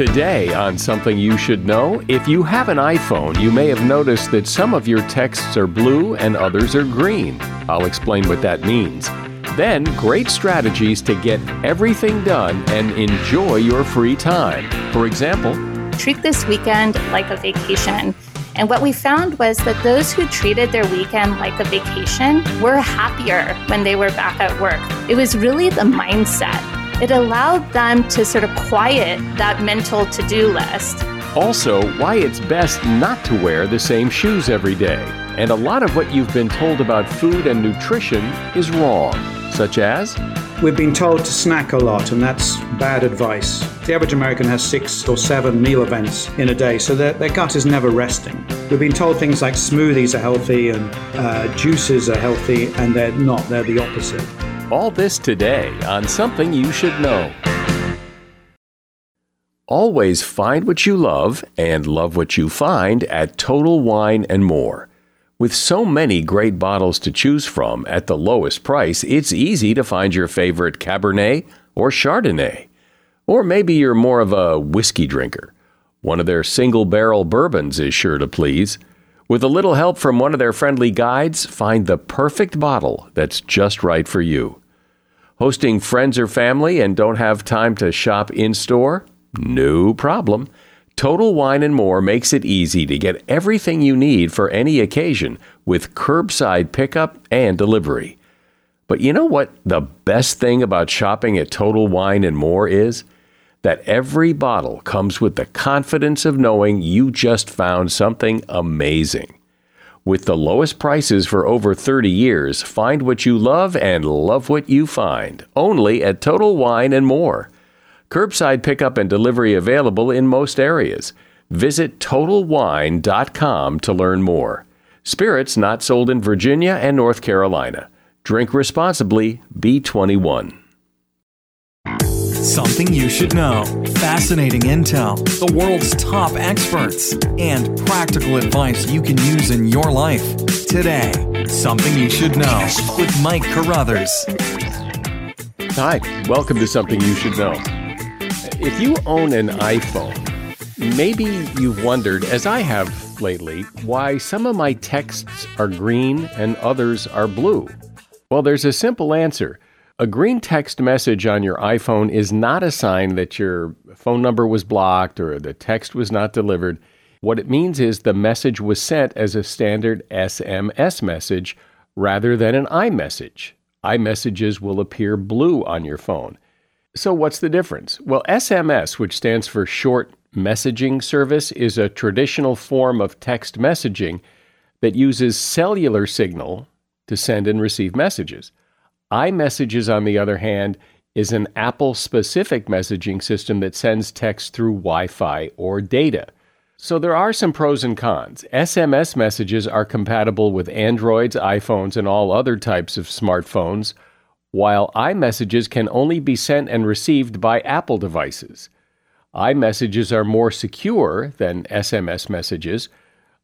Today, on Something You Should Know, if you have an iPhone, you may have noticed that some of your texts are blue and others are green. I'll explain what that means. Then, great strategies to get everything done and enjoy your free time. For example, treat this weekend like a vacation. And what we found was that those who treated their weekend like a vacation were happier when they were back at work. It was really the mindset it allowed them to sort of quiet that mental to do list. Also, why it's best not to wear the same shoes every day. And a lot of what you've been told about food and nutrition is wrong, such as We've been told to snack a lot, and that's bad advice. The average American has six or seven meal events in a day, so their, their gut is never resting. We've been told things like smoothies are healthy and uh, juices are healthy, and they're not, they're the opposite. All this today on Something You Should Know. Always find what you love and love what you find at Total Wine and More. With so many great bottles to choose from at the lowest price, it's easy to find your favorite Cabernet or Chardonnay. Or maybe you're more of a whiskey drinker. One of their single barrel bourbons is sure to please. With a little help from one of their friendly guides, find the perfect bottle that's just right for you. Hosting friends or family and don't have time to shop in store? No problem. Total Wine and More makes it easy to get everything you need for any occasion with curbside pickup and delivery. But you know what the best thing about shopping at Total Wine and More is? that every bottle comes with the confidence of knowing you just found something amazing. With the lowest prices for over 30 years, find what you love and love what you find. Only at Total Wine and More. Curbside pickup and delivery available in most areas. Visit TotalWine.com to learn more. Spirits not sold in Virginia and North Carolina. Drink responsibly, B21. Something you should know. Fascinating intel, the world's top experts, and practical advice you can use in your life. Today, Something You Should Know with Mike Carruthers. Hi, welcome to Something You Should Know. If you own an iPhone, maybe you've wondered, as I have lately, why some of my texts are green and others are blue. Well, there's a simple answer. A green text message on your iPhone is not a sign that your phone number was blocked or the text was not delivered. What it means is the message was sent as a standard SMS message rather than an iMessage. iMessages will appear blue on your phone. So, what's the difference? Well, SMS, which stands for Short Messaging Service, is a traditional form of text messaging that uses cellular signal to send and receive messages iMessages, on the other hand, is an Apple specific messaging system that sends text through Wi Fi or data. So there are some pros and cons. SMS messages are compatible with Androids, iPhones, and all other types of smartphones, while iMessages can only be sent and received by Apple devices. iMessages are more secure than SMS messages,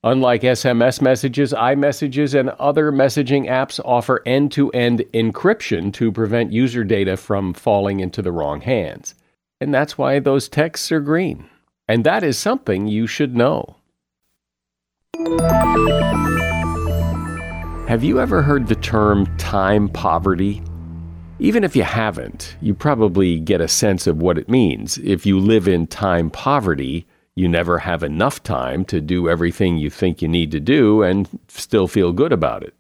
Unlike SMS messages, iMessages and other messaging apps offer end to end encryption to prevent user data from falling into the wrong hands. And that's why those texts are green. And that is something you should know. Have you ever heard the term time poverty? Even if you haven't, you probably get a sense of what it means. If you live in time poverty, you never have enough time to do everything you think you need to do and still feel good about it.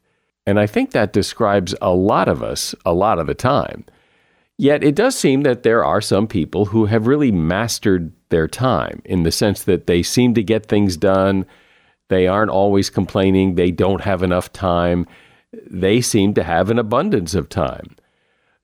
And I think that describes a lot of us a lot of the time. Yet it does seem that there are some people who have really mastered their time in the sense that they seem to get things done. They aren't always complaining. They don't have enough time. They seem to have an abundance of time.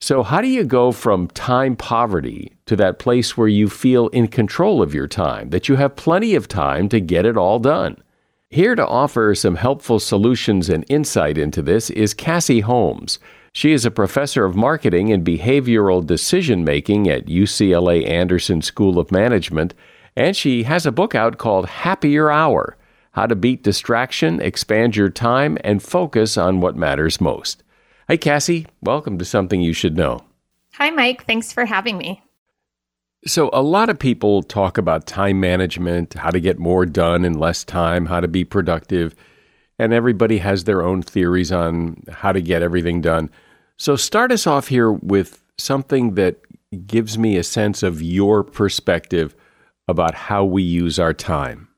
So, how do you go from time poverty to that place where you feel in control of your time, that you have plenty of time to get it all done? Here to offer some helpful solutions and insight into this is Cassie Holmes. She is a professor of marketing and behavioral decision making at UCLA Anderson School of Management, and she has a book out called Happier Hour How to Beat Distraction, Expand Your Time, and Focus on What Matters Most. Hi, Cassie. Welcome to Something You Should Know. Hi, Mike. Thanks for having me. So, a lot of people talk about time management, how to get more done in less time, how to be productive, and everybody has their own theories on how to get everything done. So, start us off here with something that gives me a sense of your perspective about how we use our time.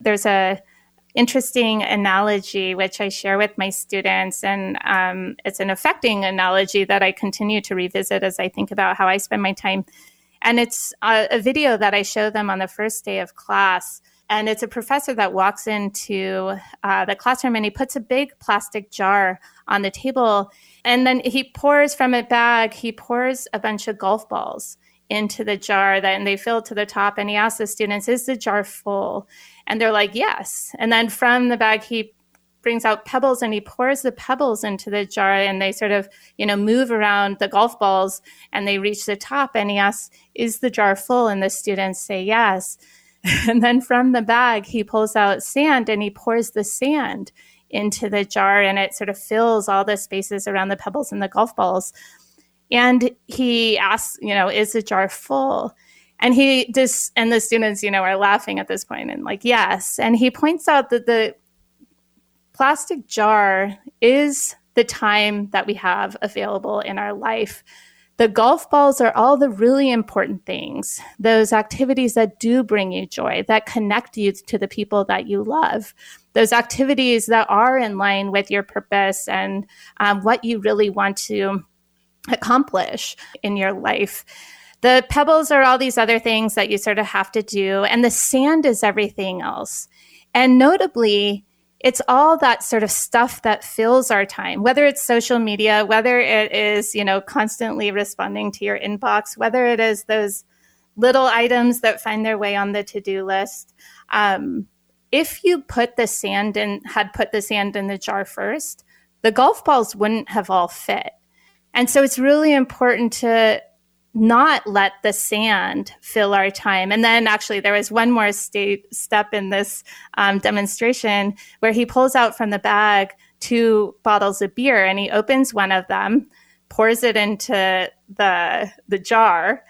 There's a interesting analogy which I share with my students, and um, it's an affecting analogy that I continue to revisit as I think about how I spend my time. And it's a, a video that I show them on the first day of class. And it's a professor that walks into uh, the classroom and he puts a big plastic jar on the table. And then he pours from a bag, he pours a bunch of golf balls into the jar that and they fill to the top and he asks the students is the jar full and they're like, yes. And then from the bag, he brings out pebbles and he pours the pebbles into the jar and they sort of, you know, move around the golf balls and they reach the top and he asks, is the jar full? And the students say yes. And then from the bag, he pulls out sand and he pours the sand into the jar and it sort of fills all the spaces around the pebbles and the golf balls. And he asks, you know, is the jar full? And he just, and the students, you know, are laughing at this point and like, yes. And he points out that the plastic jar is the time that we have available in our life. The golf balls are all the really important things, those activities that do bring you joy, that connect you to the people that you love, those activities that are in line with your purpose and um, what you really want to accomplish in your life. The pebbles are all these other things that you sort of have to do, and the sand is everything else. And notably, it's all that sort of stuff that fills our time, whether it's social media, whether it is, you know, constantly responding to your inbox, whether it is those little items that find their way on the to do list. Um, if you put the sand in, had put the sand in the jar first, the golf balls wouldn't have all fit. And so it's really important to not let the sand fill our time. And then actually, there was one more state, step in this um, demonstration where he pulls out from the bag two bottles of beer and he opens one of them, pours it into the, the jar,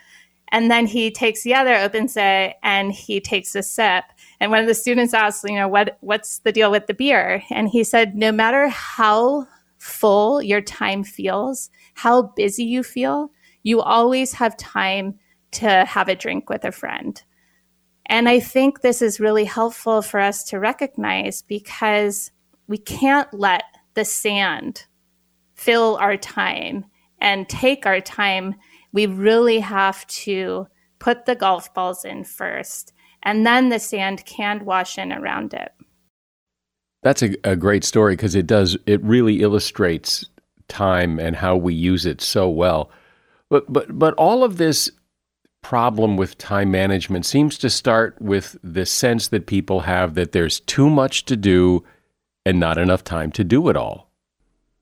and then he takes the other, opens it, and he takes a sip. And one of the students asked, you know, what what's the deal with the beer? And he said, no matter how full your time feels, how busy you feel, you always have time to have a drink with a friend. And I think this is really helpful for us to recognize because we can't let the sand fill our time and take our time. We really have to put the golf balls in first, and then the sand can wash in around it. That's a, a great story because it does, it really illustrates time and how we use it so well. But but but all of this problem with time management seems to start with the sense that people have that there's too much to do and not enough time to do it all.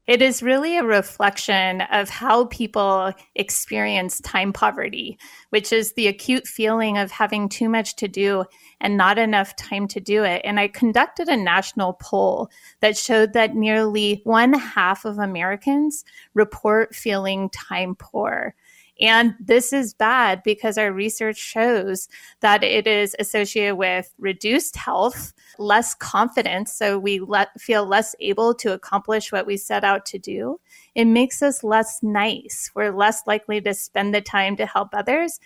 It is really a reflection of how people experience time poverty, which is the acute feeling of having too much to do and not enough time to do it. And I conducted a national poll that showed that nearly one half of Americans report feeling time poor. And this is bad because our research shows that it is associated with reduced health, less confidence. So we let, feel less able to accomplish what we set out to do. It makes us less nice. We're less likely to spend the time to help others.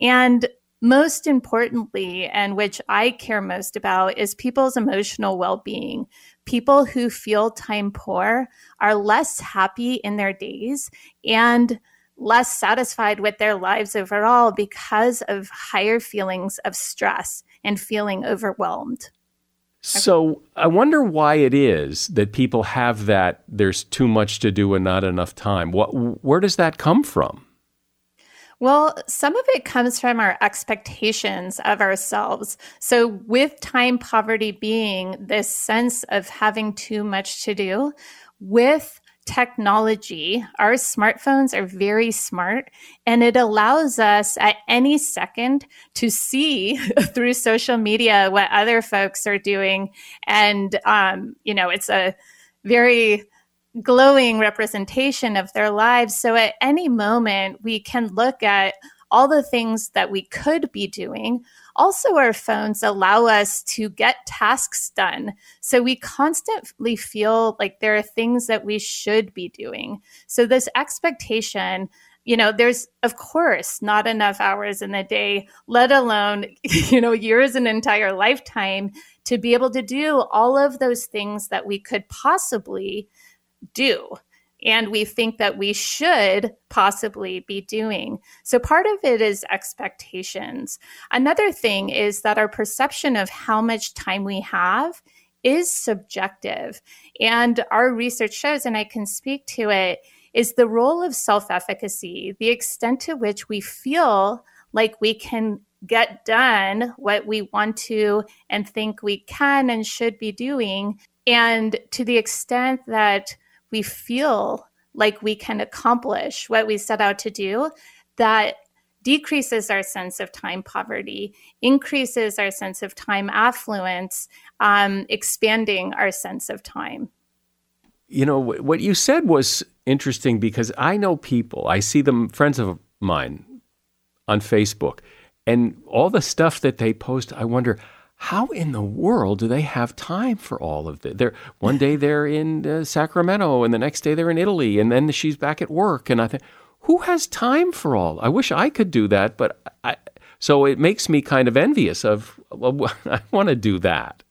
And most importantly, and which I care most about, is people's emotional well being. People who feel time poor are less happy in their days and less satisfied with their lives overall because of higher feelings of stress and feeling overwhelmed. So I wonder why it is that people have that there's too much to do and not enough time. What where does that come from? Well, some of it comes from our expectations of ourselves. So, with time poverty being this sense of having too much to do, with technology, our smartphones are very smart and it allows us at any second to see through social media what other folks are doing. And, um, you know, it's a very glowing representation of their lives. So at any moment, we can look at all the things that we could be doing. Also, our phones allow us to get tasks done. So we constantly feel like there are things that we should be doing. So, this expectation you know there's of course not enough hours in the day let alone you know years an entire lifetime to be able to do all of those things that we could possibly do and we think that we should possibly be doing. So part of it is expectations. Another thing is that our perception of how much time we have is subjective. And our research shows, and I can speak to it, is the role of self efficacy, the extent to which we feel like we can get done what we want to and think we can and should be doing. And to the extent that we feel like we can accomplish what we set out to do, that decreases our sense of time poverty, increases our sense of time affluence, um, expanding our sense of time. You know, what you said was interesting because I know people, I see them, friends of mine on Facebook, and all the stuff that they post, I wonder, how in the world do they have time for all of this? They're, one day they're in uh, Sacramento, and the next day they're in Italy, and then she's back at work. And I think, who has time for all? I wish I could do that, but I, so it makes me kind of envious of. Well, I want to do that.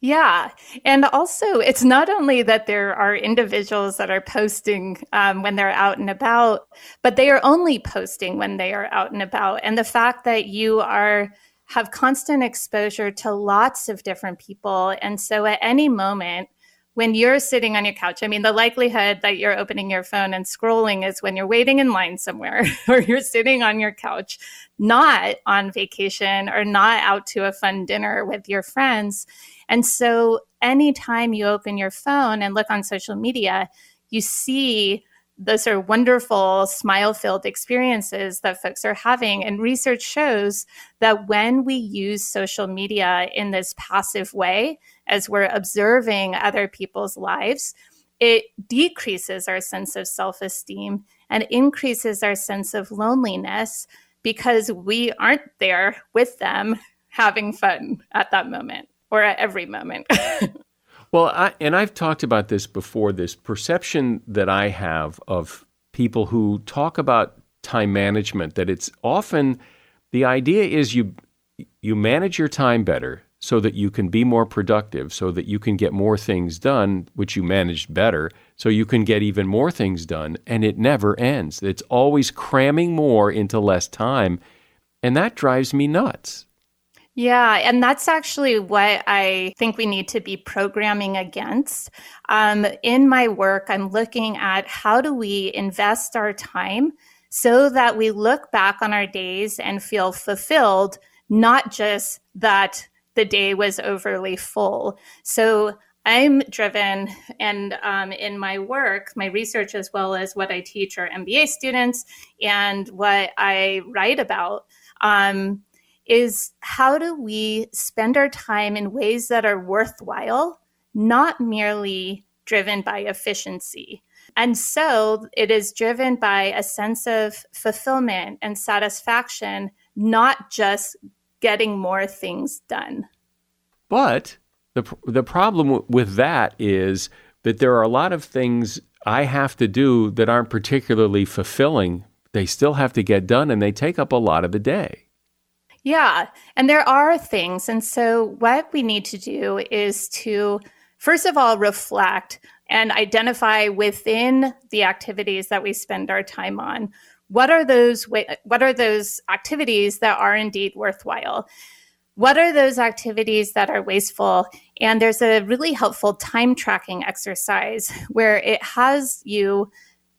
Yeah. And also, it's not only that there are individuals that are posting um, when they're out and about, but they are only posting when they are out and about. And the fact that you are have constant exposure to lots of different people. And so at any moment, when you're sitting on your couch, I mean, the likelihood that you're opening your phone and scrolling is when you're waiting in line somewhere or you're sitting on your couch, not on vacation or not out to a fun dinner with your friends. And so anytime you open your phone and look on social media, you see those are wonderful smile filled experiences that folks are having. And research shows that when we use social media in this passive way, as we're observing other people's lives, it decreases our sense of self esteem and increases our sense of loneliness because we aren't there with them having fun at that moment or at every moment. Well, I, and I've talked about this before this perception that I have of people who talk about time management that it's often the idea is you you manage your time better so that you can be more productive so that you can get more things done which you managed better so you can get even more things done and it never ends. It's always cramming more into less time and that drives me nuts yeah, and that's actually what I think we need to be programming against. Um, in my work, I'm looking at how do we invest our time so that we look back on our days and feel fulfilled, not just that the day was overly full. So I'm driven, and um, in my work, my research, as well as what I teach our MBA students and what I write about. Um, is how do we spend our time in ways that are worthwhile, not merely driven by efficiency. And so it is driven by a sense of fulfillment and satisfaction, not just getting more things done. But the, the problem with that is that there are a lot of things I have to do that aren't particularly fulfilling. They still have to get done and they take up a lot of the day. Yeah. And there are things. And so, what we need to do is to, first of all, reflect and identify within the activities that we spend our time on what are those what are those activities that are indeed worthwhile what are those activities that are wasteful and there's a really helpful time tracking exercise where it has you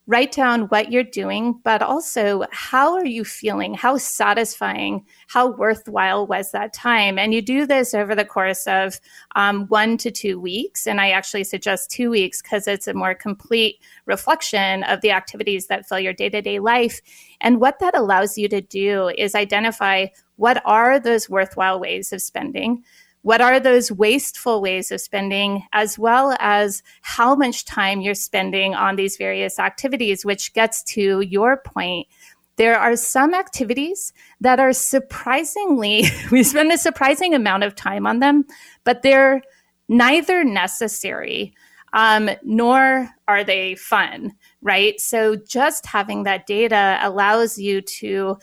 write down what you're doing, but also how are you feeling? How satisfying, how worthwhile was that time? And you do this over the course of um, one to two weeks. And I actually suggest two weeks because it's a more complete reflection of the activities that fill your day to day life. And what that allows you to do is identify what are those worthwhile ways of spending what are those wasteful ways of spending, as well as how much time you're spending on these various activities, which gets to your point. There are some activities that are surprisingly, we spend a surprising amount of time on them, but they're neither necessary um, nor are they fun, right? So just having that data allows you to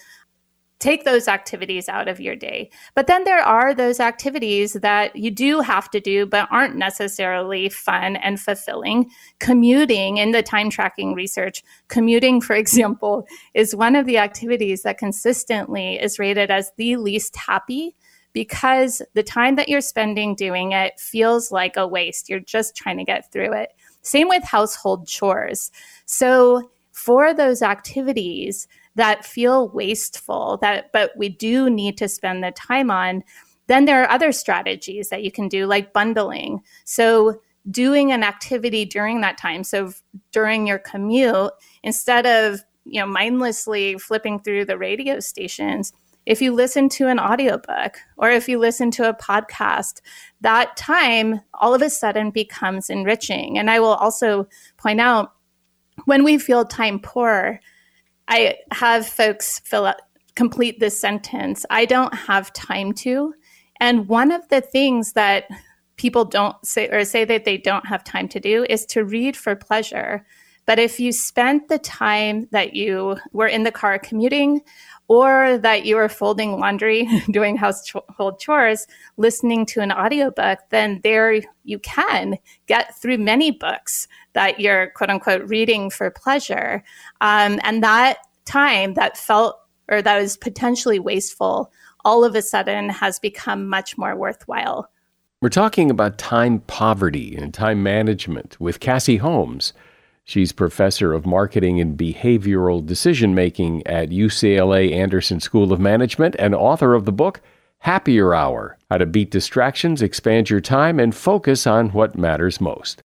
take those activities out of your day. But then there are those activities that you do have to do, but aren't necessarily fun and fulfilling. Commuting in the time tracking research, commuting, for example, is one of the activities that consistently is rated as the least happy because the time that you're spending doing it feels like a waste. You're just trying to get through it. Same with household chores. So for those activities, that feel wasteful that but we do need to spend the time on then there are other strategies that you can do like bundling. So doing an activity during that time so during your commute instead of you know mindlessly flipping through the radio stations if you listen to an audiobook or if you listen to a podcast that time all of a sudden becomes enriching. And i will also point out when we feel time poor I have folks fill out complete this sentence. I don't have time to. And one of the things that people don't say or say that they don't have time to do is to read for pleasure. But if you spent the time that you were in the car commuting or that you are folding laundry, doing household chores, listening to an audiobook, then there you can get through many books that you're quote unquote reading for pleasure. Um, and that time that felt or that was potentially wasteful all of a sudden has become much more worthwhile. We're talking about time poverty and time management with Cassie Holmes. She's professor of marketing and behavioral decision making at UCLA Anderson School of Management and author of the book Happier Hour How to Beat Distractions, Expand Your Time, and Focus on What Matters Most.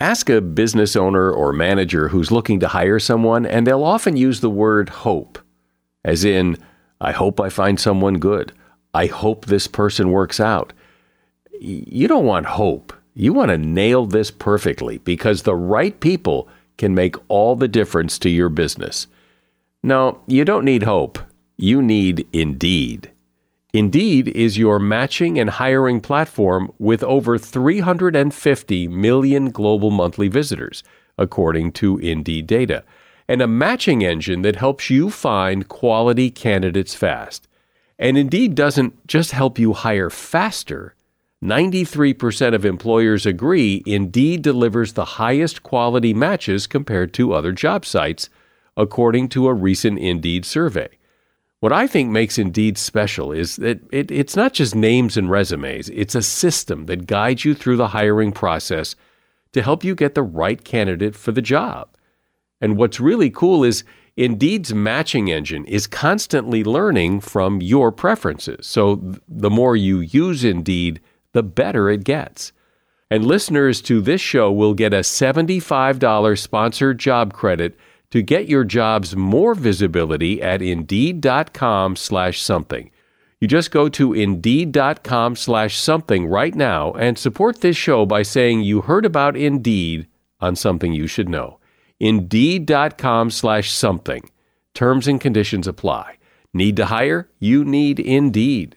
Ask a business owner or manager who's looking to hire someone, and they'll often use the word hope, as in, I hope I find someone good. I hope this person works out. You don't want hope. You want to nail this perfectly because the right people can make all the difference to your business. No, you don't need hope. You need Indeed. Indeed is your matching and hiring platform with over 350 million global monthly visitors, according to Indeed data, and a matching engine that helps you find quality candidates fast. And Indeed doesn't just help you hire faster 93% of employers agree Indeed delivers the highest quality matches compared to other job sites, according to a recent Indeed survey. What I think makes Indeed special is that it, it's not just names and resumes, it's a system that guides you through the hiring process to help you get the right candidate for the job. And what's really cool is Indeed's matching engine is constantly learning from your preferences. So the more you use Indeed, the better it gets. And listeners to this show will get a $75 sponsored job credit to get your jobs more visibility at indeed.com slash something. You just go to indeed.com slash something right now and support this show by saying you heard about Indeed on something you should know. Indeed.com slash something. Terms and conditions apply. Need to hire? You need Indeed.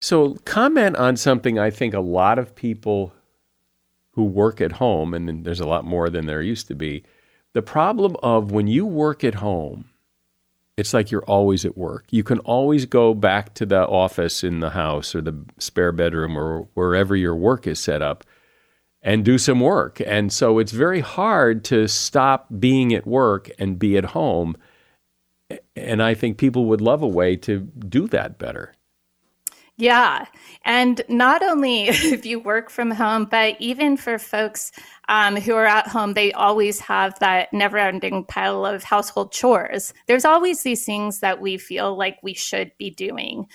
So, comment on something I think a lot of people who work at home, and there's a lot more than there used to be, the problem of when you work at home, it's like you're always at work. You can always go back to the office in the house or the spare bedroom or wherever your work is set up and do some work. And so it's very hard to stop being at work and be at home. And I think people would love a way to do that better. Yeah. And not only if you work from home, but even for folks um, who are at home, they always have that never ending pile of household chores. There's always these things that we feel like we should be doing.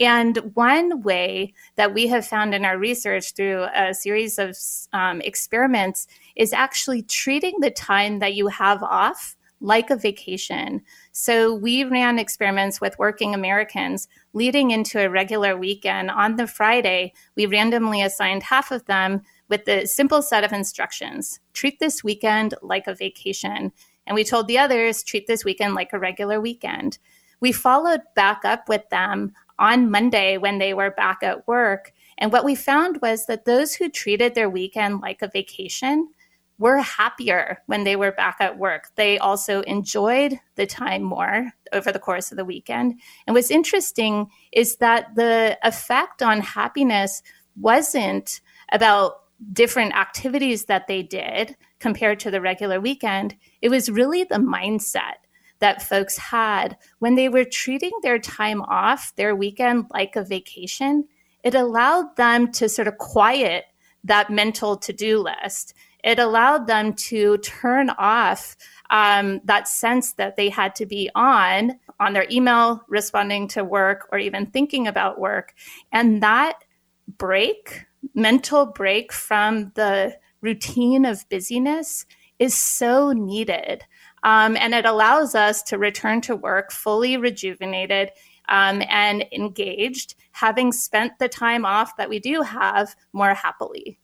And one way that we have found in our research through a series of um, experiments is actually treating the time that you have off like a vacation. So we ran experiments with working Americans leading into a regular weekend. On the Friday, we randomly assigned half of them with the simple set of instructions treat this weekend like a vacation. And we told the others, treat this weekend like a regular weekend. We followed back up with them on Monday when they were back at work. And what we found was that those who treated their weekend like a vacation were happier when they were back at work. They also enjoyed the time more over the course of the weekend. And what's interesting is that the effect on happiness wasn't about different activities that they did compared to the regular weekend. It was really the mindset that folks had when they were treating their time off, their weekend, like a vacation. It allowed them to sort of quiet that mental to do list it allowed them to turn off um, that sense that they had to be on on their email responding to work or even thinking about work. And that break mental break from the routine of busyness is so needed. Um, and it allows us to return to work fully rejuvenated um, and engaged having spent the time off that we do have more happily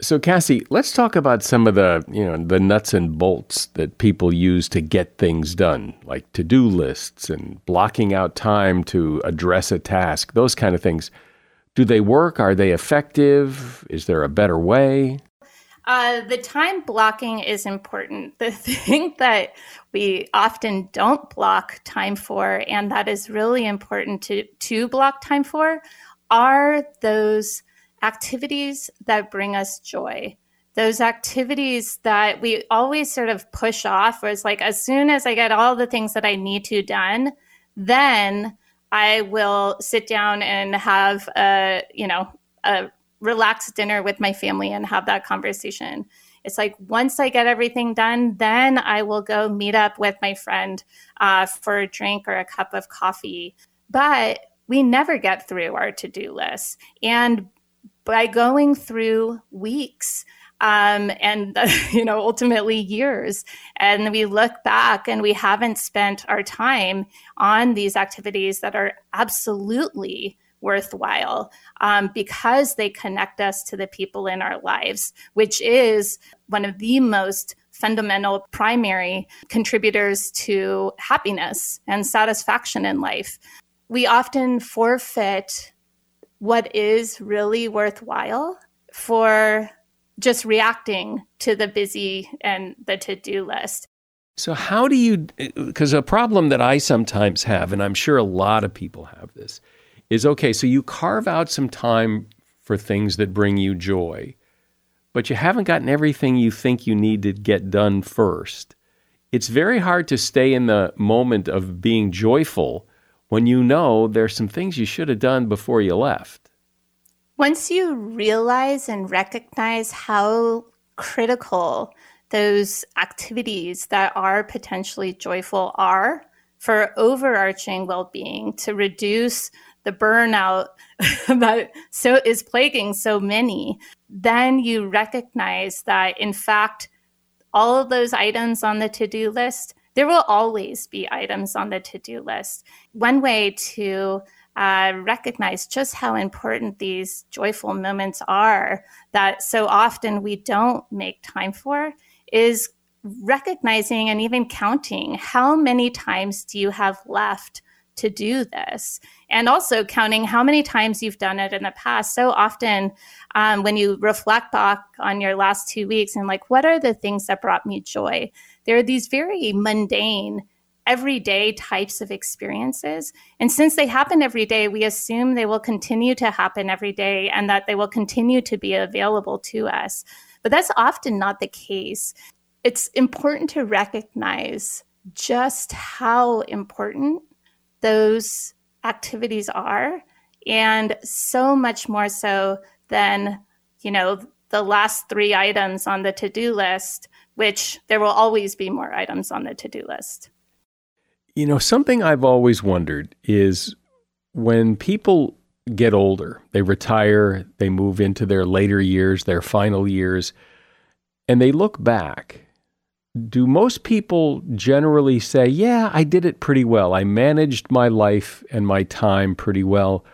so Cassie, let's talk about some of the, you know, the nuts and bolts that people use to get things done, like to-do lists and blocking out time to address a task, those kind of things. Do they work? Are they effective? Is there a better way? Uh, the time blocking is important. The thing that we often don't block time for, and that is really important to, to block time for, are those activities that bring us joy. Those activities that we always sort of push off where it's like as soon as i get all the things that i need to done then i will sit down and have a you know a relaxed dinner with my family and have that conversation. It's like once i get everything done then i will go meet up with my friend uh, for a drink or a cup of coffee. But we never get through our to-do list. And by going through weeks um, and you know ultimately years. And we look back and we haven't spent our time on these activities that are absolutely worthwhile um, because they connect us to the people in our lives which is one of the most fundamental primary contributors to happiness and satisfaction in life. We often forfeit what is really worthwhile for just reacting to the busy and the to do list. So, how do you, because a problem that I sometimes have, and I'm sure a lot of people have this, is okay, so you carve out some time for things that bring you joy, but you haven't gotten everything you think you need to get done first. It's very hard to stay in the moment of being joyful when you know there's some things you should have done before you left? Once you realize and recognize how critical those activities that are potentially joyful are for overarching well-being to reduce the burnout that so is plaguing so many then you recognize that in fact all of those items on the to-do list there will always be items on the to do list. One way to uh, recognize just how important these joyful moments are that so often we don't make time for is recognizing and even counting how many times do you have left to do this? And also counting how many times you've done it in the past. So often um, when you reflect back on your last two weeks and like what are the things that brought me joy there are these very mundane everyday types of experiences. And since they happen every day, we assume they will continue to happen every day and that they will continue to be available to us. But that's often not the case. It's important to recognize just how important those activities are and so much more so than, you know, the last three items on the to-do list, which there will always be more items on the to-do list. You know, something I've always wondered is when people get older, they retire, they move into their later years, their final years, and they look back. Do most people generally say, Yeah, I did it pretty well. I managed my life and my time pretty well?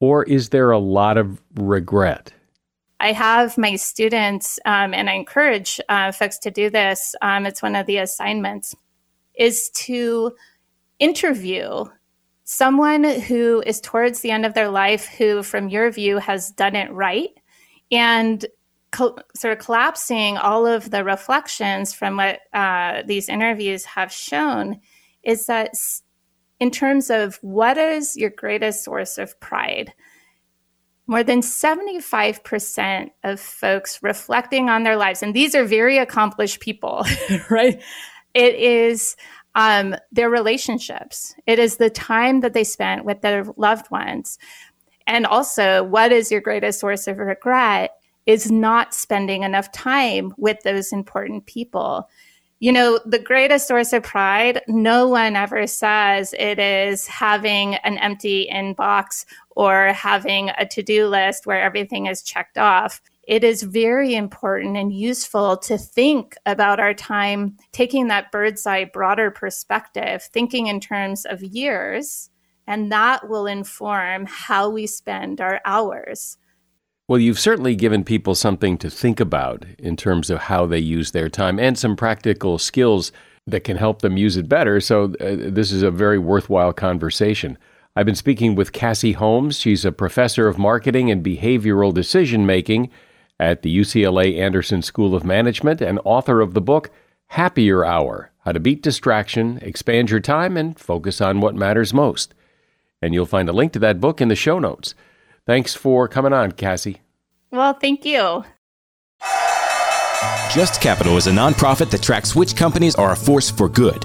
Or is there a lot of regret? I have my students, um, and I encourage uh, folks to do this. Um, it's one of the assignments, is to interview someone who is towards the end of their life who, from your view, has done it right and co- sort of collapsing all of the reflections from what uh, these interviews have shown is that in terms of what is your greatest source of pride more than 75% of folks reflecting on their lives and these are very accomplished people right it is um, their relationships. It is the time that they spent with their loved ones. And also, what is your greatest source of regret is not spending enough time with those important people. You know, the greatest source of pride, no one ever says it is having an empty inbox or having a to do list where everything is checked off it is very important and useful to think about our time, taking that bird's eye, broader perspective, thinking in terms of years, and that will inform how we spend our hours. Well, you've certainly given people something to think about in terms of how they use their time and some practical skills that can help them use it better. So, uh, this is a very worthwhile conversation. I've been speaking with Cassie Holmes. She's a professor of marketing and behavioral decision making at the UCLA Anderson School of Management and author of the book Happier Hour How to Beat Distraction, Expand Your Time, and Focus on What Matters Most. And you'll find a link to that book in the show notes. Thanks for coming on, Cassie. Well, thank you. Just Capital is a nonprofit that tracks which companies are a force for good.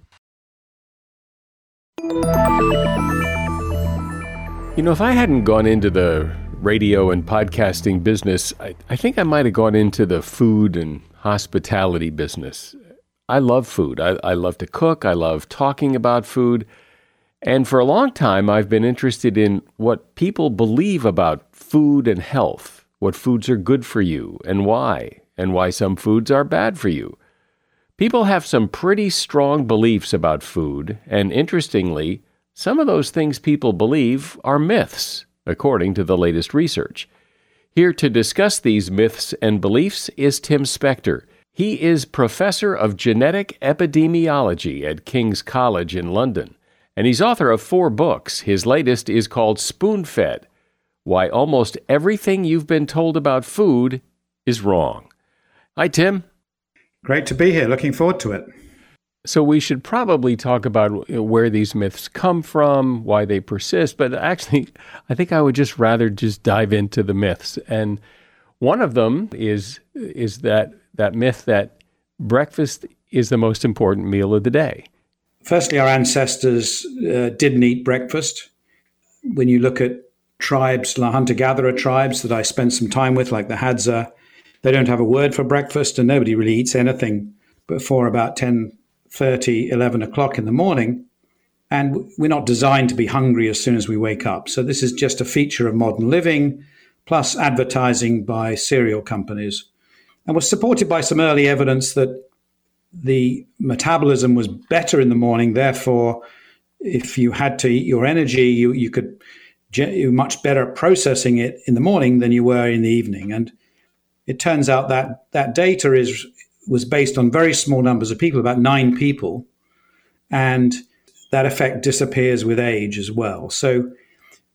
You know, if I hadn't gone into the radio and podcasting business, I, I think I might have gone into the food and hospitality business. I love food. I, I love to cook. I love talking about food. And for a long time, I've been interested in what people believe about food and health. what foods are good for you and why, and why some foods are bad for you. People have some pretty strong beliefs about food, and interestingly, some of those things people believe are myths, according to the latest research. Here to discuss these myths and beliefs is Tim Spector. He is professor of genetic epidemiology at King's College in London, and he's author of four books. His latest is called Spoon Fed Why Almost Everything You've Been Told About Food is Wrong. Hi, Tim. Great to be here. Looking forward to it. So, we should probably talk about where these myths come from, why they persist, but actually, I think I would just rather just dive into the myths. And one of them is, is that, that myth that breakfast is the most important meal of the day. Firstly, our ancestors uh, didn't eat breakfast. When you look at tribes, hunter gatherer tribes that I spent some time with, like the Hadza, they don't have a word for breakfast and nobody really eats anything before about 10 30, 11 o'clock in the morning. And we're not designed to be hungry as soon as we wake up. So this is just a feature of modern living, plus advertising by cereal companies. And was supported by some early evidence that the metabolism was better in the morning. Therefore, if you had to eat your energy, you, you could you much better processing it in the morning than you were in the evening. And it turns out that that data is was based on very small numbers of people, about nine people, and that effect disappears with age as well. So,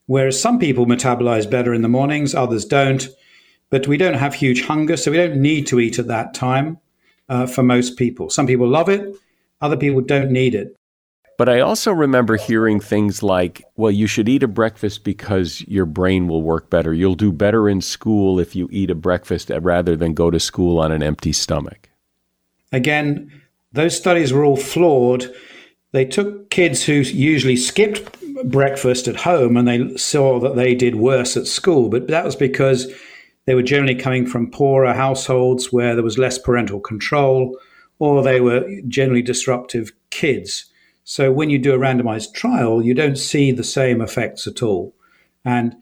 whereas some people metabolize better in the mornings, others don't, but we don't have huge hunger, so we don't need to eat at that time uh, for most people. Some people love it, other people don't need it. But I also remember hearing things like, well, you should eat a breakfast because your brain will work better. You'll do better in school if you eat a breakfast uh, rather than go to school on an empty stomach. Again, those studies were all flawed. They took kids who usually skipped breakfast at home and they saw that they did worse at school, but that was because they were generally coming from poorer households where there was less parental control or they were generally disruptive kids. So when you do a randomized trial, you don't see the same effects at all. And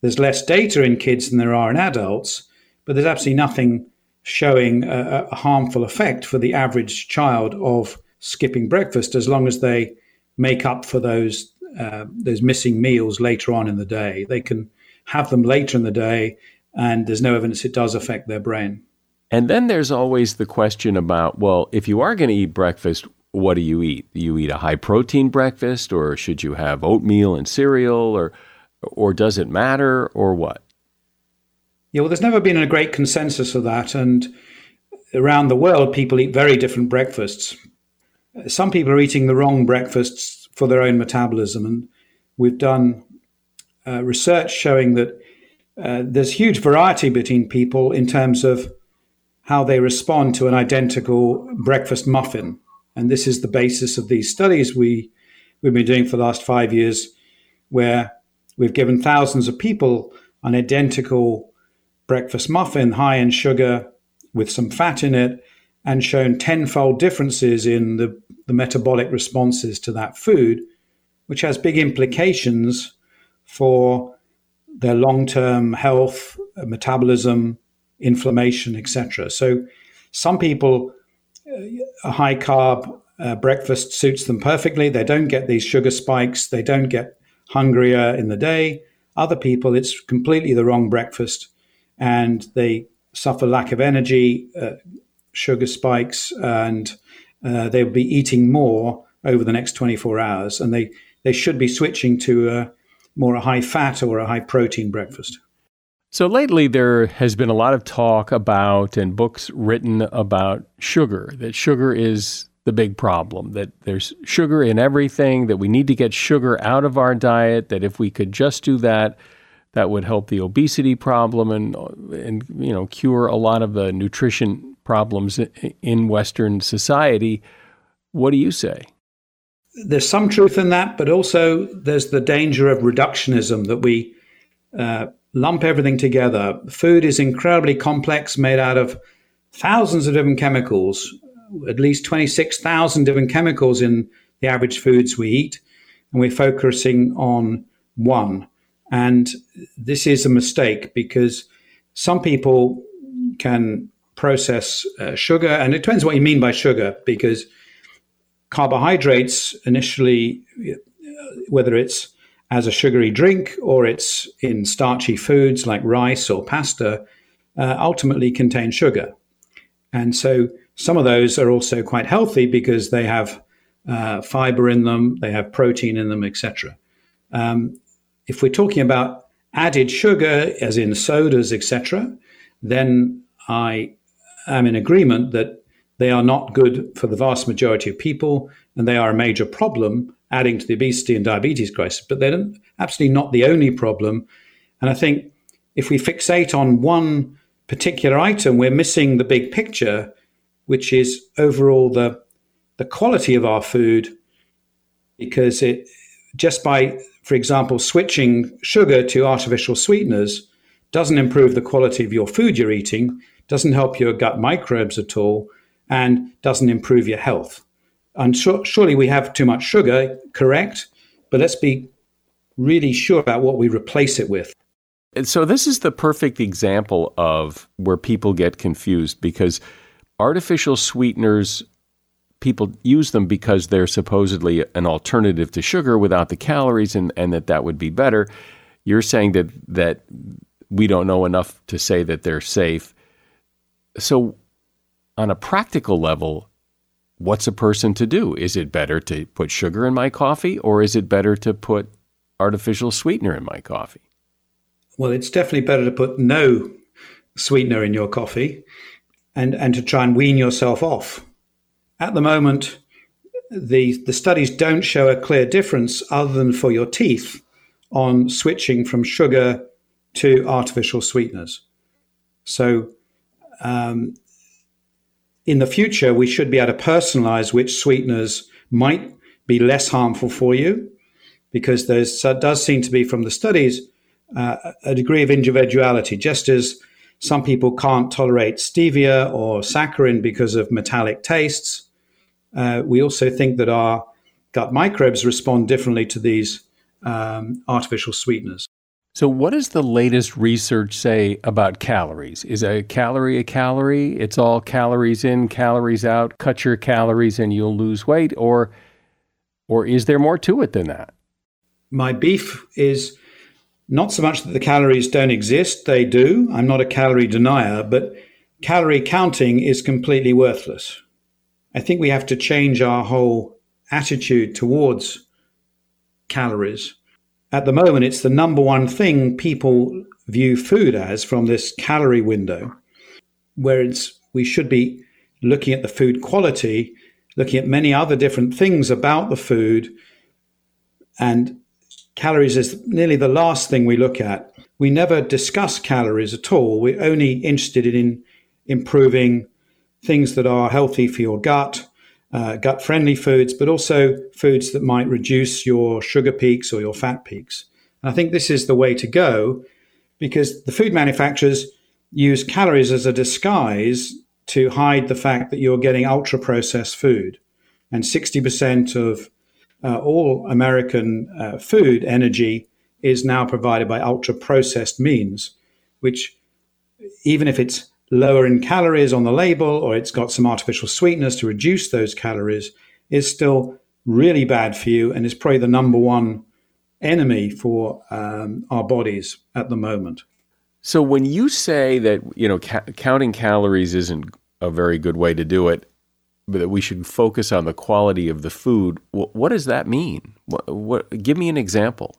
there's less data in kids than there are in adults, but there's absolutely nothing showing a, a harmful effect for the average child of skipping breakfast as long as they make up for those uh, those missing meals later on in the day. They can have them later in the day, and there's no evidence it does affect their brain. And then there's always the question about well, if you are going to eat breakfast, what do you eat? You eat a high protein breakfast, or should you have oatmeal and cereal, or or does it matter, or what? Yeah, well, there's never been a great consensus of that. And around the world, people eat very different breakfasts. Some people are eating the wrong breakfasts for their own metabolism. And we've done uh, research showing that uh, there's huge variety between people in terms of how they respond to an identical breakfast muffin. And this is the basis of these studies we, we've been doing for the last five years, where we've given thousands of people an identical breakfast muffin high in sugar with some fat in it and shown tenfold differences in the, the metabolic responses to that food, which has big implications for their long term health, metabolism, inflammation, etc. So, some people, a high carb uh, breakfast suits them perfectly. They don't get these sugar spikes, they don't get hungrier in the day. Other people, it's completely the wrong breakfast and they suffer lack of energy, uh, sugar spikes, and uh, they'll be eating more over the next 24 hours. And they, they should be switching to a more a high fat or a high protein breakfast. So lately, there has been a lot of talk about and books written about sugar, that sugar is the big problem, that there's sugar in everything, that we need to get sugar out of our diet, that if we could just do that, that would help the obesity problem and and you know cure a lot of the nutrition problems in Western society. What do you say? There's some truth in that, but also there's the danger of reductionism that we uh, lump everything together. Food is incredibly complex, made out of thousands of different chemicals, at least 26,000 different chemicals in the average foods we eat, and we're focusing on one. And this is a mistake because some people can process uh, sugar, and it depends what you mean by sugar, because carbohydrates initially, uh, whether it's as a sugary drink or it's in starchy foods like rice or pasta, uh, ultimately contain sugar. And so some of those are also quite healthy because they have uh, fiber in them, they have protein in them, etc. Um, if we're talking about added sugar, as in sodas, etc., then I am in agreement that they are not good for the vast majority of people, and they are a major problem, adding to the obesity and diabetes crisis. But they're absolutely not the only problem. And I think if we fixate on one particular item, we're missing the big picture, which is overall the the quality of our food, because it just by, for example, switching sugar to artificial sweeteners doesn't improve the quality of your food you're eating, doesn't help your gut microbes at all, and doesn't improve your health. And surely we have too much sugar, correct? But let's be really sure about what we replace it with. And so this is the perfect example of where people get confused because artificial sweeteners people use them because they're supposedly an alternative to sugar without the calories and, and that that would be better. You're saying that that we don't know enough to say that they're safe. So on a practical level, what's a person to do? Is it better to put sugar in my coffee or is it better to put artificial sweetener in my coffee? Well, it's definitely better to put no sweetener in your coffee and, and to try and wean yourself off at the moment, the, the studies don't show a clear difference other than for your teeth on switching from sugar to artificial sweeteners. So, um, in the future, we should be able to personalize which sweeteners might be less harmful for you, because there does seem to be, from the studies, uh, a degree of individuality. Just as some people can't tolerate stevia or saccharin because of metallic tastes, uh, we also think that our gut microbes respond differently to these um, artificial sweeteners. So, what does the latest research say about calories? Is a calorie a calorie? It's all calories in, calories out. Cut your calories and you'll lose weight, or or is there more to it than that? My beef is not so much that the calories don't exist; they do. I'm not a calorie denier, but calorie counting is completely worthless. I think we have to change our whole attitude towards calories. At the moment, it's the number one thing people view food as from this calorie window, whereas we should be looking at the food quality, looking at many other different things about the food, and calories is nearly the last thing we look at. We never discuss calories at all. We're only interested in improving things that are healthy for your gut, uh, gut friendly foods, but also foods that might reduce your sugar peaks or your fat peaks. And I think this is the way to go because the food manufacturers use calories as a disguise to hide the fact that you're getting ultra processed food. And 60% of uh, all American uh, food energy is now provided by ultra processed means, which, even if it's lower in calories on the label or it's got some artificial sweetness to reduce those calories is still really bad for you and is probably the number one enemy for um, our bodies at the moment. So when you say that you know ca- counting calories isn't a very good way to do it, but that we should focus on the quality of the food, wh- what does that mean? What, what, give me an example.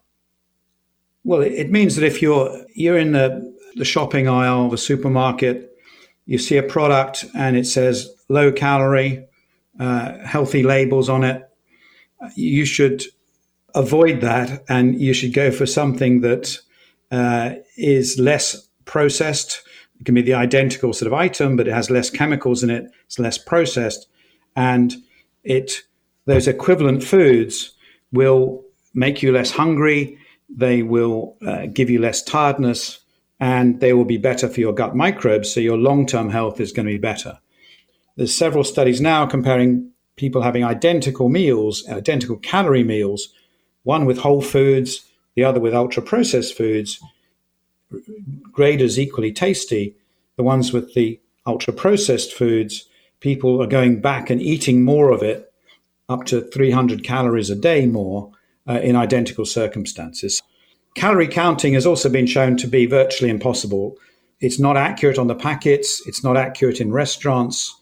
Well, it means that if you're you're in the the shopping aisle, the supermarket, you see a product and it says low calorie, uh, healthy labels on it, you should avoid that and you should go for something that uh, is less processed. It can be the identical sort of item, but it has less chemicals in it. It's less processed, and it those equivalent foods will make you less hungry. They will uh, give you less tiredness and they will be better for your gut microbes. So your long term health is going to be better. There's several studies now comparing people having identical meals, identical calorie meals, one with whole foods, the other with ultra processed foods, graded as equally tasty, the ones with the ultra processed foods, people are going back and eating more of it, up to 300 calories a day more uh, in identical circumstances. Calorie counting has also been shown to be virtually impossible. It's not accurate on the packets, it's not accurate in restaurants.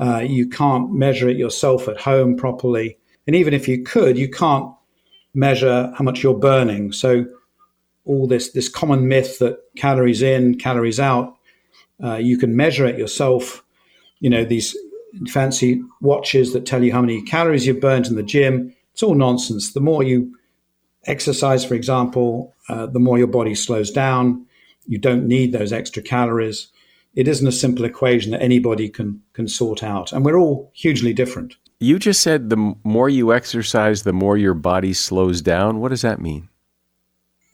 Uh, you can't measure it yourself at home properly. And even if you could, you can't measure how much you're burning. So, all this, this common myth that calories in, calories out, uh, you can measure it yourself. You know, these fancy watches that tell you how many calories you've burned in the gym. It's all nonsense. The more you exercise, for example, uh, the more your body slows down. You don't need those extra calories. It isn't a simple equation that anybody can can sort out, and we're all hugely different. You just said the more you exercise, the more your body slows down. What does that mean?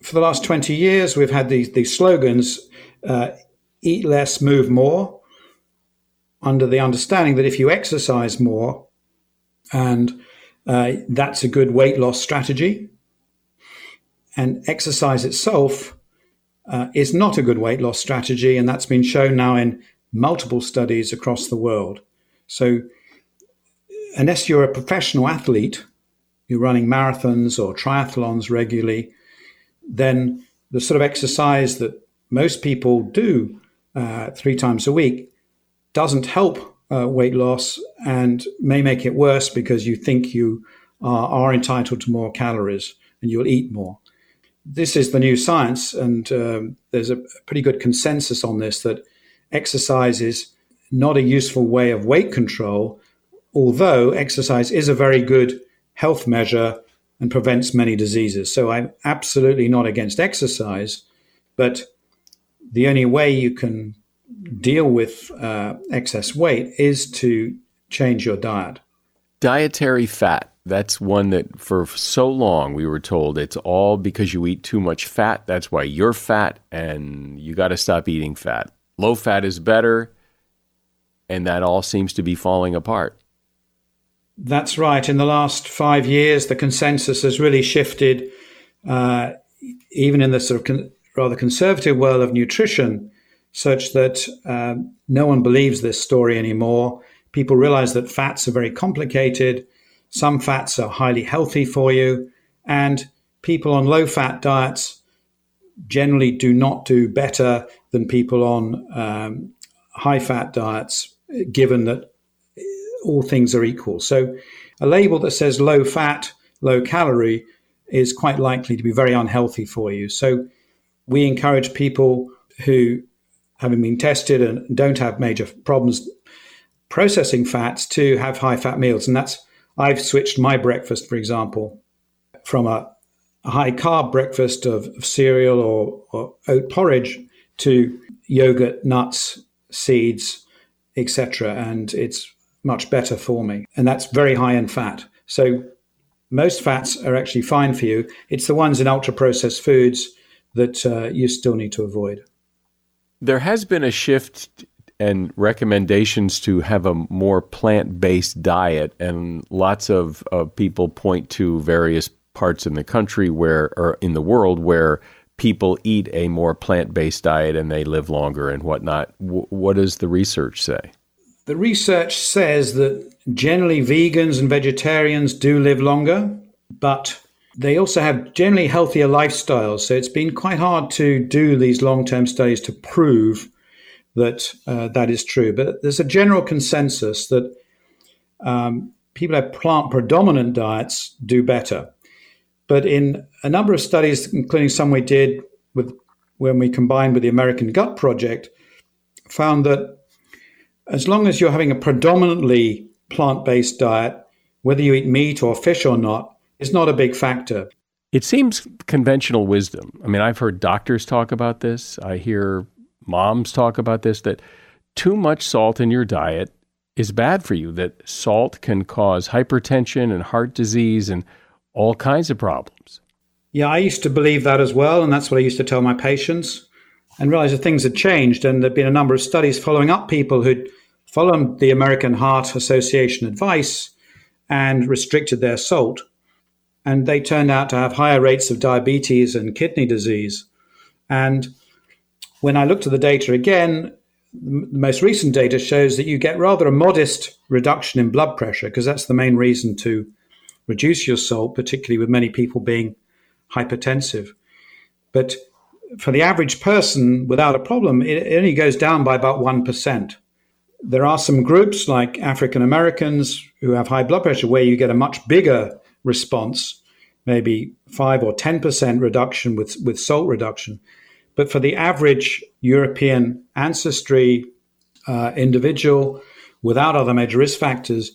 For the last twenty years, we've had these these slogans: uh, "Eat less, move more," under the understanding that if you exercise more, and uh, that's a good weight loss strategy, and exercise itself uh, is not a good weight loss strategy, and that's been shown now in multiple studies across the world. So, unless you're a professional athlete, you're running marathons or triathlons regularly, then the sort of exercise that most people do uh, three times a week doesn't help uh, weight loss and may make it worse because you think you are, are entitled to more calories and you'll eat more this is the new science, and um, there's a pretty good consensus on this that exercise is not a useful way of weight control, although exercise is a very good health measure and prevents many diseases. So I'm absolutely not against exercise, but the only way you can deal with uh, excess weight is to change your diet. Dietary fat. That's one that for so long we were told it's all because you eat too much fat. That's why you're fat and you got to stop eating fat. Low fat is better. And that all seems to be falling apart. That's right. In the last five years, the consensus has really shifted, uh, even in the sort of con- rather conservative world of nutrition, such that uh, no one believes this story anymore. People realize that fats are very complicated some fats are highly healthy for you, and people on low fat diets generally do not do better than people on um, high fat diets, given that all things are equal. So, a label that says low fat, low calorie is quite likely to be very unhealthy for you. So, we encourage people who, having been tested and don't have major problems processing fats, to have high fat meals. And that's I've switched my breakfast, for example, from a, a high carb breakfast of, of cereal or, or, oat porridge to yogurt, nuts, seeds, etc. And it's much better for me. And that's very high in fat. So most fats are actually fine for you. It's the ones in ultra processed foods that uh, you still need to avoid. There has been a shift and recommendations to have a more plant based diet. And lots of people point to various parts in the country where, or in the world, where people eat a more plant based diet and they live longer and whatnot. W- what does the research say? The research says that generally vegans and vegetarians do live longer, but they also have generally healthier lifestyles. So it's been quite hard to do these long term studies to prove that uh, that is true. But there's a general consensus that um, people have plant predominant diets do better. But in a number of studies, including some we did with when we combined with the American Gut Project, found that as long as you're having a predominantly plant-based diet, whether you eat meat or fish or not, is not a big factor. It seems conventional wisdom. I mean, I've heard doctors talk about this. I hear moms talk about this that too much salt in your diet is bad for you, that salt can cause hypertension and heart disease and all kinds of problems. Yeah, I used to believe that as well. And that's what I used to tell my patients and realized that things had changed. And there'd been a number of studies following up people who'd followed the American Heart Association advice and restricted their salt. And they turned out to have higher rates of diabetes and kidney disease. And when I looked at the data again, the most recent data shows that you get rather a modest reduction in blood pressure because that's the main reason to reduce your salt, particularly with many people being hypertensive. But for the average person without a problem, it only goes down by about 1%. There are some groups like African Americans who have high blood pressure where you get a much bigger response, maybe 5 or 10% reduction with, with salt reduction. But for the average European ancestry uh, individual without other major risk factors,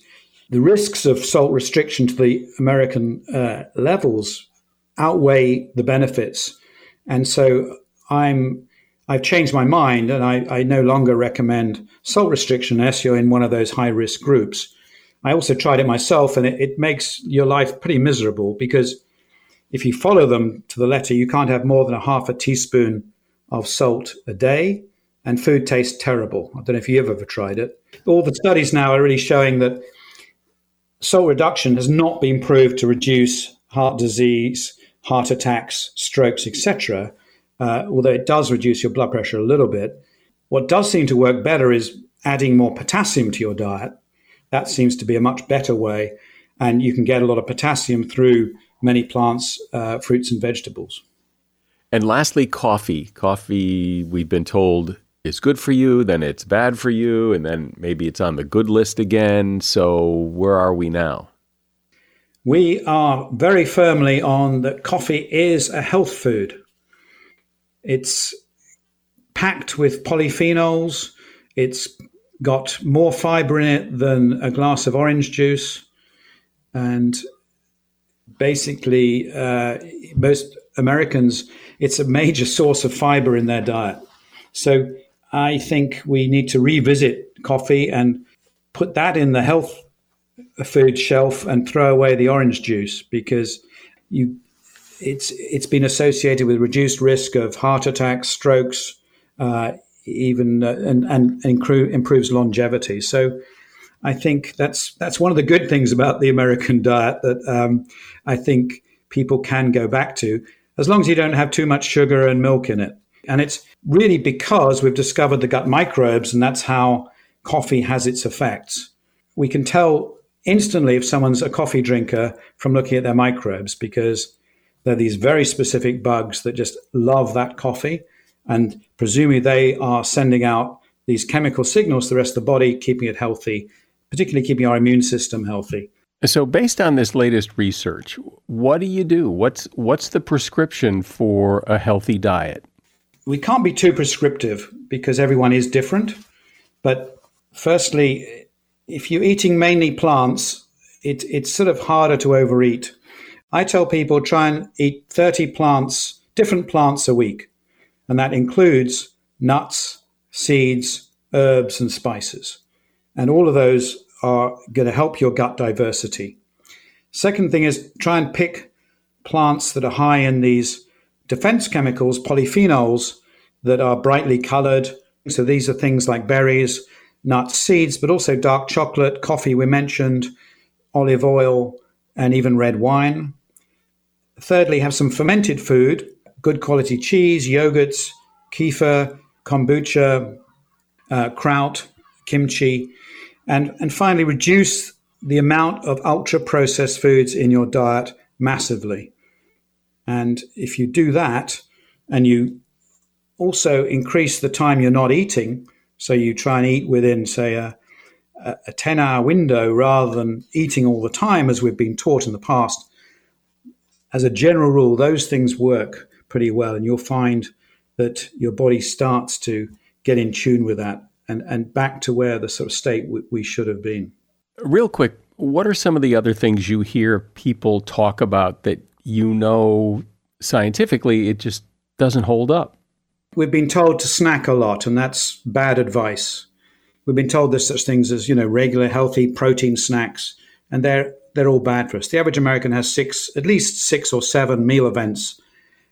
the risks of salt restriction to the American uh, levels outweigh the benefits. And so I'm I've changed my mind and I, I no longer recommend salt restriction unless you're in one of those high risk groups. I also tried it myself and it, it makes your life pretty miserable because if you follow them to the letter, you can't have more than a half a teaspoon of salt a day and food tastes terrible. I don't know if you've ever tried it. All the studies now are really showing that salt reduction has not been proved to reduce heart disease, heart attacks, strokes, etc. Uh, although it does reduce your blood pressure a little bit. What does seem to work better is adding more potassium to your diet. That seems to be a much better way, and you can get a lot of potassium through many plants, uh, fruits, and vegetables. And lastly, coffee. Coffee, we've been told, is good for you, then it's bad for you, and then maybe it's on the good list again. So, where are we now? We are very firmly on that coffee is a health food. It's packed with polyphenols. It's got more fiber in it than a glass of orange juice. And basically, uh, most Americans, it's a major source of fiber in their diet. So I think we need to revisit coffee and put that in the health food shelf and throw away the orange juice because you it's it's been associated with reduced risk of heart attacks, strokes, uh, even uh, and and improve, improves longevity. So I think that's that's one of the good things about the American diet that um, I think people can go back to as long as you don't have too much sugar and milk in it. And it's really because we've discovered the gut microbes, and that's how coffee has its effects. We can tell instantly if someone's a coffee drinker from looking at their microbes because they're these very specific bugs that just love that coffee. And presumably they are sending out these chemical signals to the rest of the body, keeping it healthy, particularly keeping our immune system healthy. So, based on this latest research, what do you do? What's what's the prescription for a healthy diet? We can't be too prescriptive because everyone is different. But firstly, if you're eating mainly plants, it, it's sort of harder to overeat. I tell people try and eat 30 plants, different plants a week, and that includes nuts, seeds, herbs, and spices. And all of those are going to help your gut diversity. Second thing is try and pick plants that are high in these defense chemicals, polyphenols, that are brightly colored. So these are things like berries, nuts, seeds, but also dark chocolate, coffee, we mentioned, olive oil, and even red wine. Thirdly, have some fermented food, good quality cheese, yogurts, kefir, kombucha, uh, kraut, kimchi, and, and finally, reduce the amount of ultra processed foods in your diet massively. And if you do that and you also increase the time you're not eating, so you try and eat within, say, a, a 10 hour window rather than eating all the time as we've been taught in the past, as a general rule, those things work pretty well. And you'll find that your body starts to get in tune with that and, and back to where the sort of state we, we should have been. Real quick, what are some of the other things you hear people talk about that you know scientifically it just doesn't hold up? We've been told to snack a lot, and that's bad advice. We've been told there's such things as you know regular healthy protein snacks, and they're they're all bad for us. The average American has six, at least six or seven meal events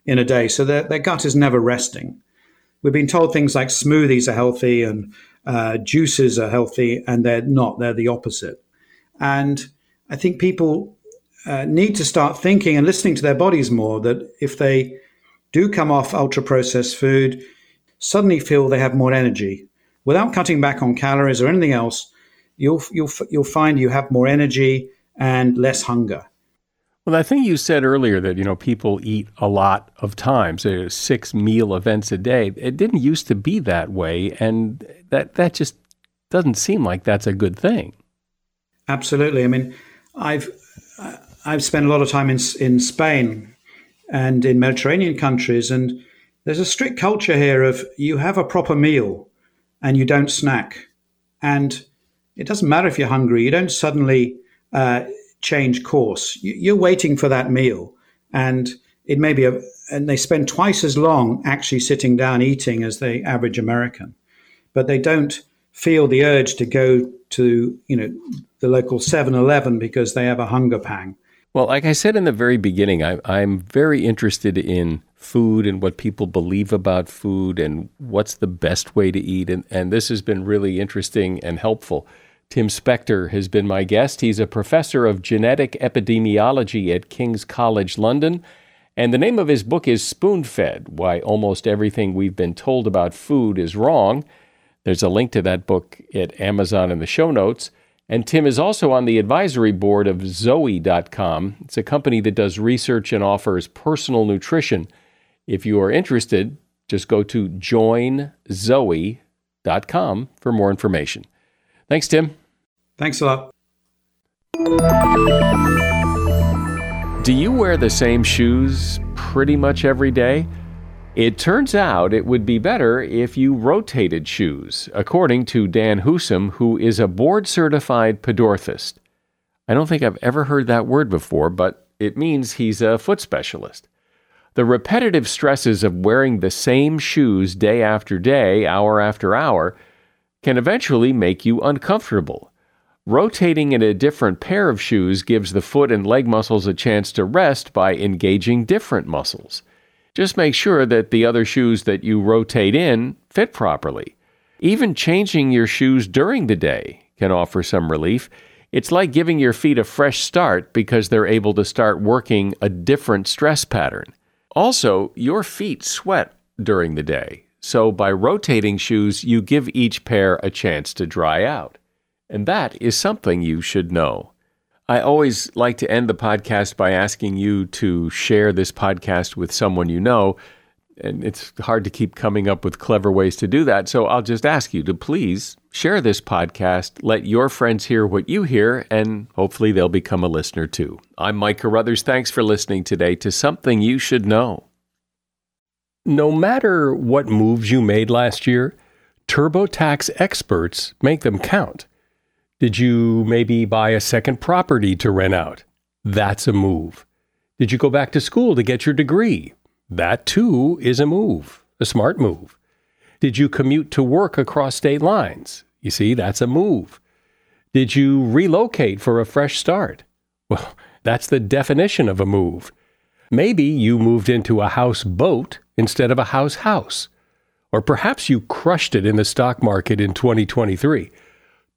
in a day, so their, their gut is never resting. We've been told things like smoothies are healthy and uh, juices are healthy, and they're not. They're the opposite. And I think people uh, need to start thinking and listening to their bodies more that if they do come off ultra processed food, suddenly feel they have more energy without cutting back on calories or anything else. You'll you'll you'll find you have more energy and less hunger. Well, I think you said earlier that you know people eat a lot of times, uh, six meal events a day. It didn't used to be that way, and that that just doesn't seem like that's a good thing. Absolutely. I mean, I've I've spent a lot of time in in Spain and in Mediterranean countries, and there's a strict culture here of you have a proper meal and you don't snack, and it doesn't matter if you're hungry. You don't suddenly uh, change course. You're waiting for that meal, and it may be a, and they spend twice as long actually sitting down eating as the average American, but they don't feel the urge to go to you know the local 7-Eleven because they have a hunger pang. Well, like I said in the very beginning, I, I'm very interested in food and what people believe about food and what's the best way to eat. And, and this has been really interesting and helpful. Tim Spector has been my guest. He's a professor of genetic epidemiology at King's College London. And the name of his book is Spoon Fed Why Almost Everything We've Been Told About Food is Wrong. There's a link to that book at Amazon in the show notes. And Tim is also on the advisory board of Zoe.com. It's a company that does research and offers personal nutrition. If you are interested, just go to joinzoe.com for more information. Thanks, Tim. Thanks a lot. Do you wear the same shoes pretty much every day? It turns out it would be better if you rotated shoes, according to Dan Husum, who is a board certified podorthist. I don't think I've ever heard that word before, but it means he's a foot specialist. The repetitive stresses of wearing the same shoes day after day, hour after hour, can eventually make you uncomfortable. Rotating in a different pair of shoes gives the foot and leg muscles a chance to rest by engaging different muscles. Just make sure that the other shoes that you rotate in fit properly. Even changing your shoes during the day can offer some relief. It's like giving your feet a fresh start because they're able to start working a different stress pattern. Also, your feet sweat during the day, so by rotating shoes, you give each pair a chance to dry out. And that is something you should know. I always like to end the podcast by asking you to share this podcast with someone you know. And it's hard to keep coming up with clever ways to do that. So I'll just ask you to please share this podcast, let your friends hear what you hear, and hopefully they'll become a listener too. I'm Mike Carruthers. Thanks for listening today to Something You Should Know. No matter what moves you made last year, TurboTax experts make them count. Did you maybe buy a second property to rent out? That's a move. Did you go back to school to get your degree? That too is a move, a smart move. Did you commute to work across state lines? You see, that's a move. Did you relocate for a fresh start? Well, that's the definition of a move. Maybe you moved into a house boat instead of a house house. Or perhaps you crushed it in the stock market in 2023.